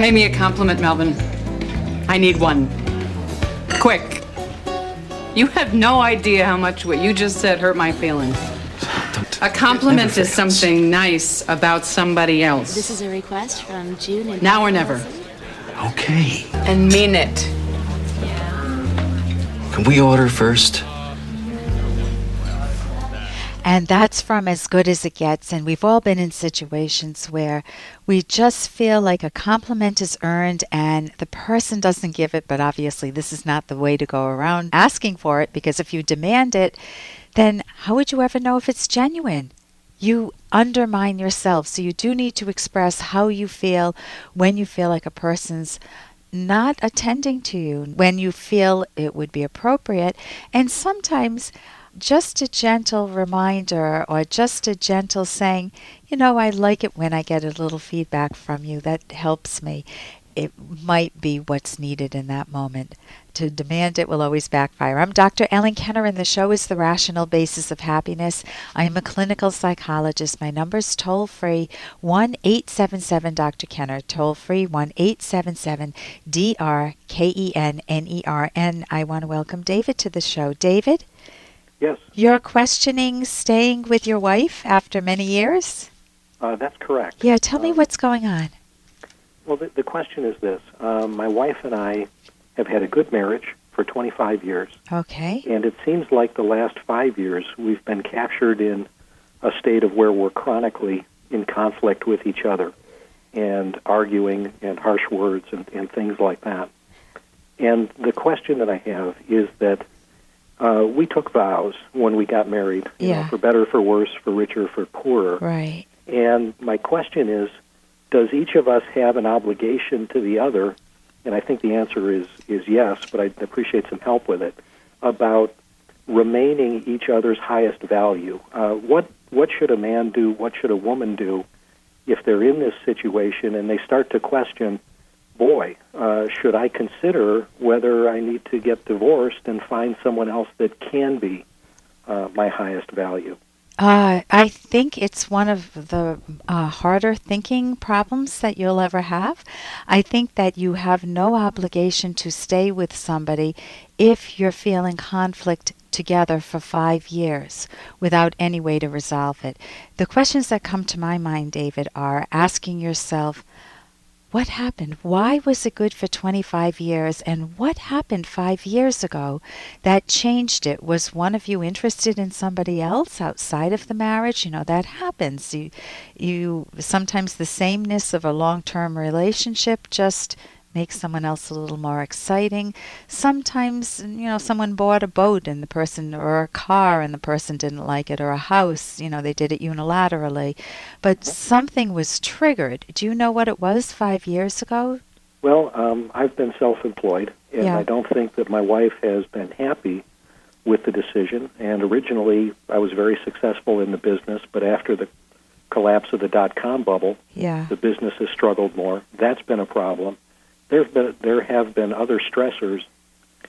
Pay me a compliment, Melvin. I need one. Quick. You have no idea how much what you just said hurt my feelings. Don't. A compliment is something nice about somebody else. This is a request from June and Now or never. Okay. And mean it. Can we order first? And that's from As Good as It Gets. And we've all been in situations where we just feel like a compliment is earned and the person doesn't give it. But obviously, this is not the way to go around asking for it because if you demand it, then how would you ever know if it's genuine? You undermine yourself. So you do need to express how you feel when you feel like a person's not attending to you, when you feel it would be appropriate. And sometimes just a gentle reminder or just a gentle saying, you know, I like it when I get a little feedback from you. That helps me. It might be what's needed in that moment. To demand it will always backfire. I'm Dr. Ellen Kenner, and the show is The Rational Basis of Happiness. I am a clinical psychologist. My number's toll free 1 877 Dr. Kenner, toll free 1 877 D R K E N N E R. And I want to welcome David to the show. David? Yes, You're questioning staying with your wife after many years? uh, that's correct. Yeah, tell me Um, what's going on. Well, the, the question is this: um, My wife and I have had a good marriage for 25 years, Okay. and it seems like the last five years we've been captured in a state of where we're chronically in conflict with each other, and arguing and harsh words and, and things like that. And the question that I have is that uh, we took vows when we got married, you know, for better, for worse, for richer, for poorer. Right. And my question is, does each of us have an obligation to the other? And I think the answer is is yes, but I'd appreciate some help with it about remaining each other's highest value. Uh, what what should a man do? What should a woman do if they're in this situation and they start to question? Boy, uh, should I consider whether I need to get divorced and find someone else that can be uh, my highest value? Uh, I think it's one of the uh, harder thinking problems that you'll ever have. I think that you have no obligation to stay with somebody if you're feeling conflict together for five years without any way to resolve it. The questions that come to my mind, David, are asking yourself, what happened? Why was it good for 25 years? And what happened five years ago that changed it? Was one of you interested in somebody else outside of the marriage? You know, that happens. You, you sometimes the sameness of a long term relationship just makes someone else a little more exciting. Sometimes, you know, someone bought a boat and the person, or a car and the person didn't like it, or a house, you know, they did it unilaterally. But something was triggered. Do you know what it was five years ago? Well, um, I've been self-employed, and Yeah. I don't think that my wife has been happy with the decision. And originally, I was very successful in the business, but after the collapse of the dot-com bubble, Yeah. the business has struggled more. That's been a problem. There've been there have been other stressors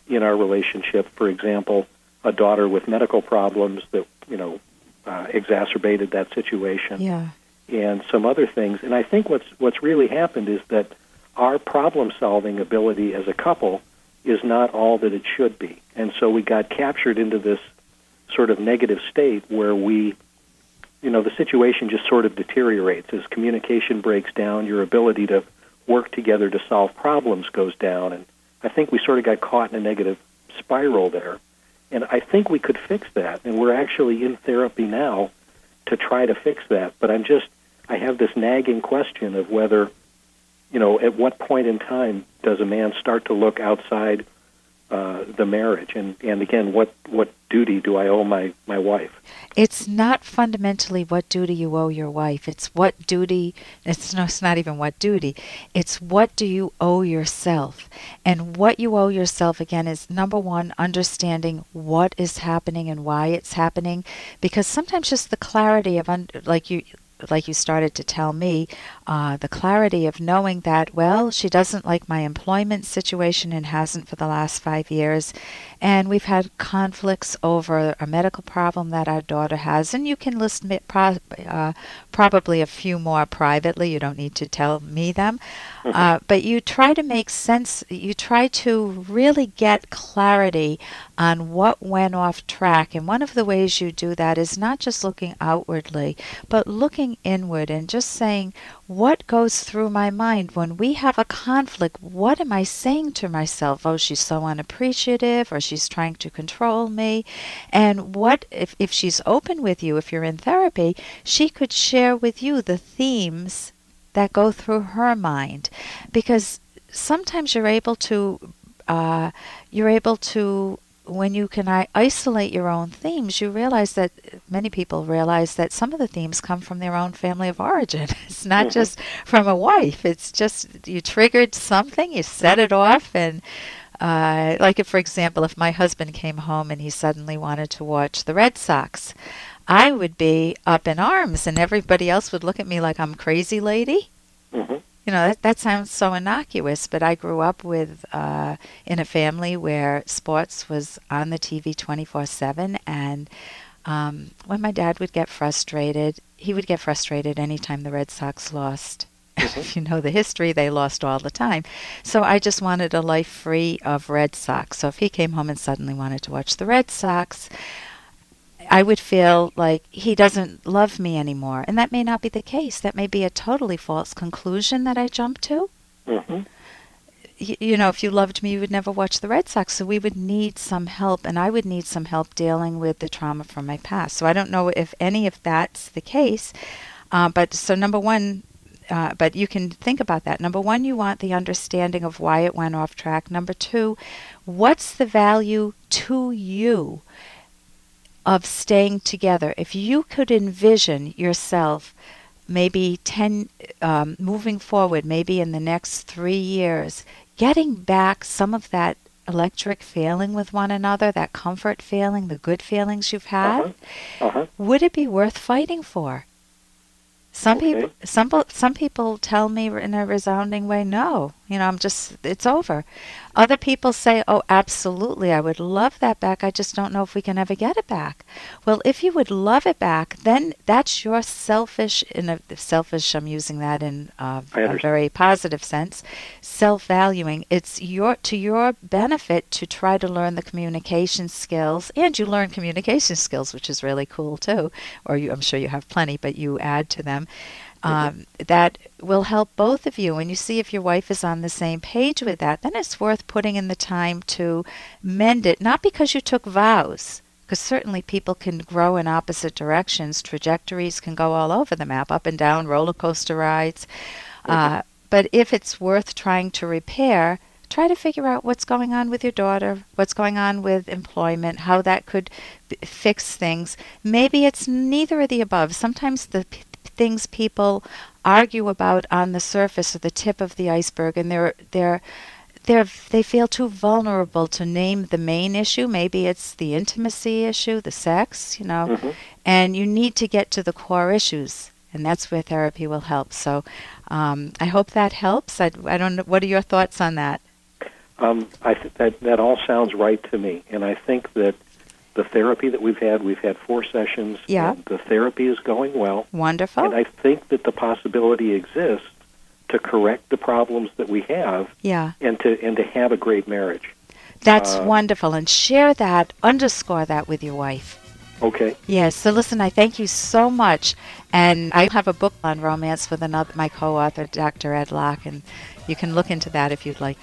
in our relationship. For example, a daughter with medical problems that you know uh, exacerbated that situation Yeah. and some other things. And I think what's what's really happened is that our problem solving ability as a couple is not all that it should be. And so we got captured into this sort of negative state where we you know the situation just sort of deteriorates as communication breaks down, your ability to work together to solve problems goes down and I think we sort of got caught in a negative spiral there. And I think we could fix that and we're actually in therapy now to try to fix that. But I'm just, I have this nagging question of whether, you know, at what point in time does a man start to look outside uh, the marriage? And, and again, what, what duty do I owe my, my wife? It's not fundamentally what duty you owe your wife. It's what duty, it's, no, it's not even what duty. It's what do you owe yourself. And what you owe yourself, again, is number one, understanding what is happening and why it's happening. Because sometimes just the clarity of, un- like you, like you started to tell me, uh, the clarity of knowing that, well, she doesn't like my employment situation and hasn't for the last five years. And we've had conflicts over a medical problem that our daughter has. And you can list pro- uh, probably a few more privately. You don't need to tell me them. Uh, but you try to make sense, you try to really get clarity on what went off track. And one of the ways you do that is not just looking outwardly, but looking inward and just saying, what goes through my mind when we have a conflict? What am I saying to myself? Oh, she's so unappreciative, or she's trying to control me. And what, if, if she's open with you, if you're in therapy, she could share with you the themes that go through her mind because sometimes you're able to uh, you're able to when you can isolate your own themes, you realize that many people realize that some of the themes come from their own family of origin. It's not Mhm. just from a wife. It's just you triggered something, you set it off, and uh, like if, for example, if my husband came home and he suddenly wanted to watch the Red Sox, I would be up in arms, and everybody else would look at me like I'm crazy lady. hmm You know, that, that sounds so innocuous, but I grew up with uh, in a family where sports was on the TV 24 7. And um, when my dad would get frustrated, he would get frustrated anytime the Red Sox lost. if you know the history, they lost all the time. So I just wanted a life free of Red Sox. So if he came home and suddenly wanted to watch the Red Sox, I would feel like he doesn't love me anymore. And that may not be the case. That may be a totally false conclusion that I jumped to. hmm Y- you know, if you loved me, you would never watch the Red Sox. So we would need some help, and I would need some help dealing with the trauma from my past. So I don't know if any of that's the case. Uh, but so, number one, uh, but you can think about that. Number one, you want the understanding of why it went off track. Number two, what's the value to you of staying together? If you could envision yourself maybe 10, um, moving forward, maybe in the next three years, getting back some of that electric feeling with one another, that comfort feeling, the good feelings you've had, Uh-huh. Uh-huh. would it be worth fighting for? Some Okay. people, some some people tell me in a resounding way, no. You know, I'm just, it's over. Other people say, oh, absolutely, I would love that back. I just don't know if we can ever get it back. Well, if you would love it back, then that's your selfish. In a selfish, I'm using that in a, I uh, a understand. very positive sense. Self-valuing. It's your to your benefit to try to learn the communication skills, and you learn communication skills, which is really cool too. Or you, I'm sure you have plenty, but you add to them. Um, that will help both of you. And you see if your wife is on the same page with that, then it's worth putting in the time to mend it. Not because you took vows, because certainly people can grow in opposite directions. Trajectories can go all over the map, up and down, roller coaster rides. Uh, but if it's worth trying to repair, try to figure out what's going on with your daughter, what's going on with employment, how that could b- fix things. Maybe it's neither of the above. Sometimes the p- things people argue about on the surface are the tip of the iceberg, and they're they're they're they feel too vulnerable to name the main issue. Maybe it's the intimacy issue, the sex, you know, Mhm. and you need to get to the core issues, and that's where therapy will help. So, um, I hope that helps. I, I don't know. What are your thoughts on that? Um, I th- that that all sounds right to me, and I think that the therapy that we've had, we've had four sessions. Yeah. and the therapy is going well, Wonderful. and I think that the possibility exists to correct the problems that we have, yeah, and to and to have a great marriage. that's uh, wonderful. And share that, underscore that with your wife. Okay. Yes. So listen, I thank you so much, and I have a book on romance with another my co-author, Dr. Ed Locke, and you can look into that if you'd like.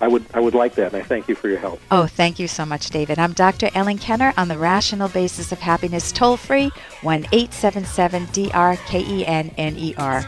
I would I would like that, and I thank you for your help. Oh, thank you so much, David. I'm Dr. Ellen Kenner on the Rational Basis of Happiness, toll free one eight seven seven D R K E N N E R.